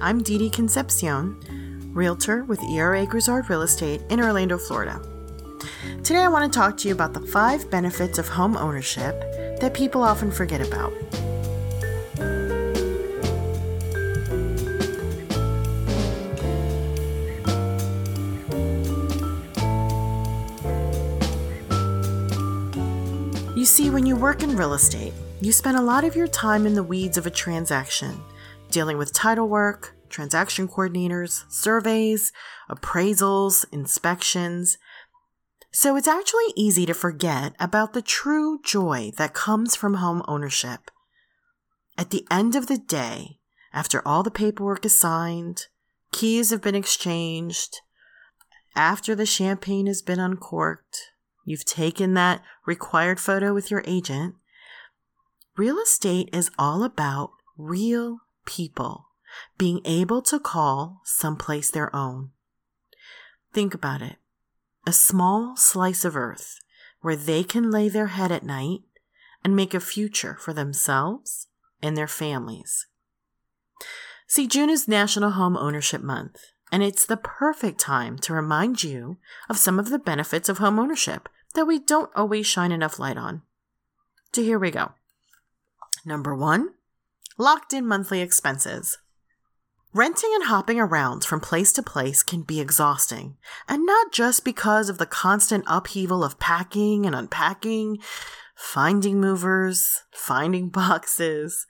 I'm Dee Dee Concepcion, realtor with ERA Grizzard Real Estate in Orlando, Florida. Today, I want to talk to you about the five benefits of home ownership that people often forget about. You see, when you work in real estate, you spend a lot of your time in the weeds of a transaction, dealing with title work, transaction coordinators, surveys, appraisals, inspections. So it's actually easy to forget about the true joy that comes from home ownership. At the end of the day, after all the paperwork is signed, keys have been exchanged, after the champagne has been uncorked, you've taken that required photo with your agent, Real estate is all about real people being able to call someplace their own. Think about it a small slice of earth where they can lay their head at night and make a future for themselves and their families. See, June is National Home Ownership Month, and it's the perfect time to remind you of some of the benefits of home ownership that we don't always shine enough light on. So here we go. Number one, locked in monthly expenses. Renting and hopping around from place to place can be exhausting, and not just because of the constant upheaval of packing and unpacking, finding movers, finding boxes,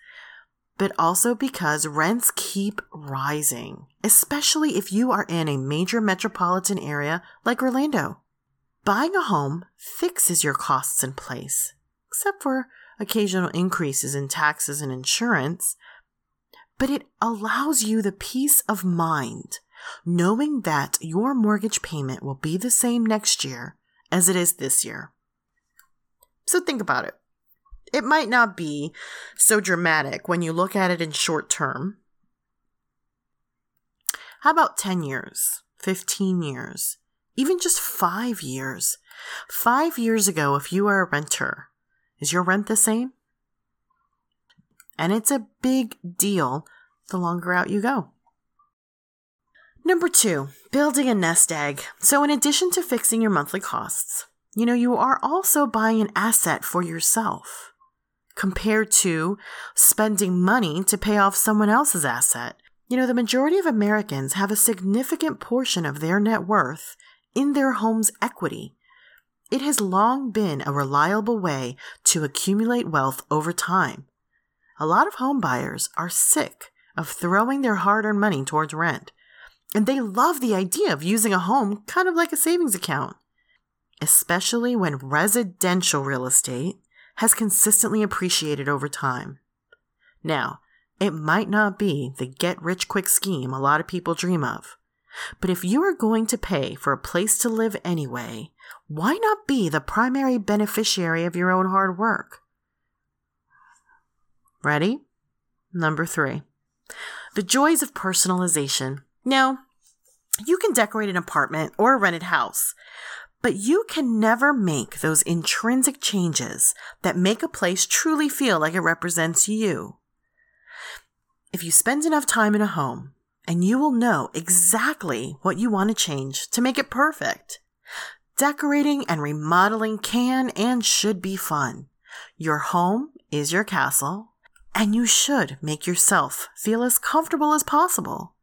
but also because rents keep rising, especially if you are in a major metropolitan area like Orlando. Buying a home fixes your costs in place, except for occasional increases in taxes and insurance, but it allows you the peace of mind knowing that your mortgage payment will be the same next year as it is this year. So think about it. It might not be so dramatic when you look at it in short term. How about 10 years, 15 years, even just five years? Five years ago, if you were a renter, is your rent the same? And it's a big deal the longer out you go. Number two, building a nest egg. So, in addition to fixing your monthly costs, you know, you are also buying an asset for yourself compared to spending money to pay off someone else's asset. You know, the majority of Americans have a significant portion of their net worth in their home's equity. It has long been a reliable way to accumulate wealth over time. A lot of home buyers are sick of throwing their hard earned money towards rent, and they love the idea of using a home kind of like a savings account, especially when residential real estate has consistently appreciated over time. Now, it might not be the get rich quick scheme a lot of people dream of, but if you are going to pay for a place to live anyway, why not be the primary beneficiary of your own hard work? Ready? Number three. The joys of personalization. Now, you can decorate an apartment or a rented house, but you can never make those intrinsic changes that make a place truly feel like it represents you. If you spend enough time in a home, and you will know exactly what you want to change to make it perfect. Decorating and remodeling can and should be fun. Your home is your castle, and you should make yourself feel as comfortable as possible.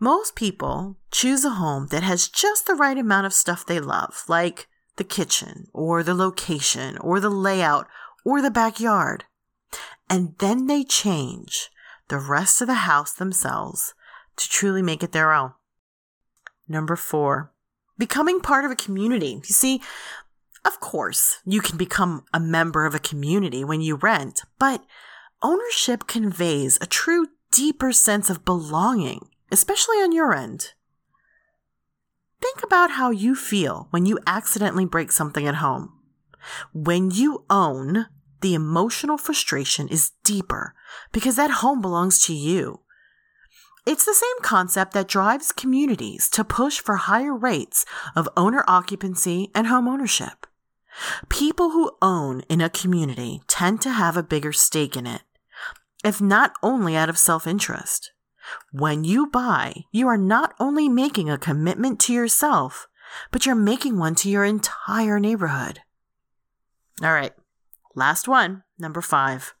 Most people choose a home that has just the right amount of stuff they love, like the kitchen, or the location, or the layout, or the backyard. And then they change the rest of the house themselves to truly make it their own. Number four, becoming part of a community. You see, of course, you can become a member of a community when you rent, but ownership conveys a true deeper sense of belonging, especially on your end. Think about how you feel when you accidentally break something at home. When you own, the emotional frustration is deeper because that home belongs to you. It's the same concept that drives communities to push for higher rates of owner occupancy and home ownership. People who own in a community tend to have a bigger stake in it, if not only out of self interest, When you buy, you are not only making a commitment to yourself, but you're making one to your entire neighborhood. All right, last one, number five.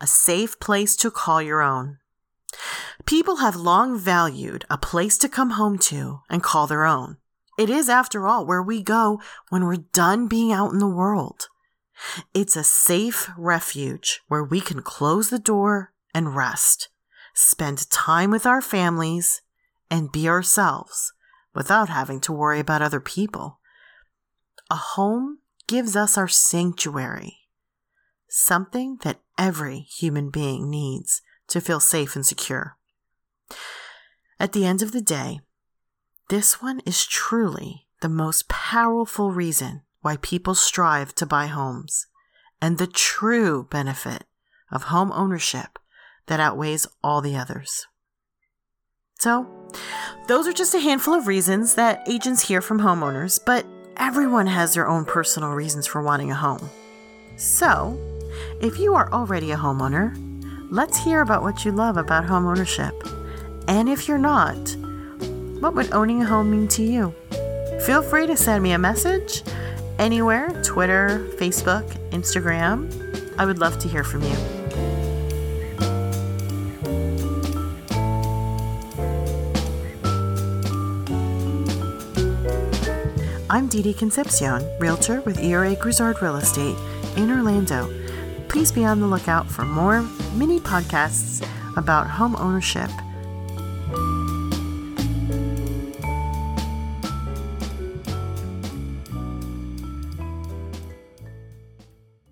A safe place to call your own. People have long valued a place to come home to and call their own. It is, after all, where we go when we're done being out in the world. It's a safe refuge where we can close the door and rest, spend time with our families, and be ourselves without having to worry about other people. A home gives us our sanctuary, something that every human being needs to feel safe and secure. At the end of the day, this one is truly the most powerful reason why people strive to buy homes and the true benefit of home ownership that outweighs all the others. So, those are just a handful of reasons that agents hear from homeowners, but everyone has their own personal reasons for wanting a home. So, if you are already a homeowner, let's hear about what you love about homeownership. And if you're not, what would owning a home mean to you? Feel free to send me a message anywhere Twitter, Facebook, Instagram. I would love to hear from you. I'm Didi Concepcion, Realtor with ERA Grizzard Real Estate in Orlando. Please be on the lookout for more mini podcasts about home ownership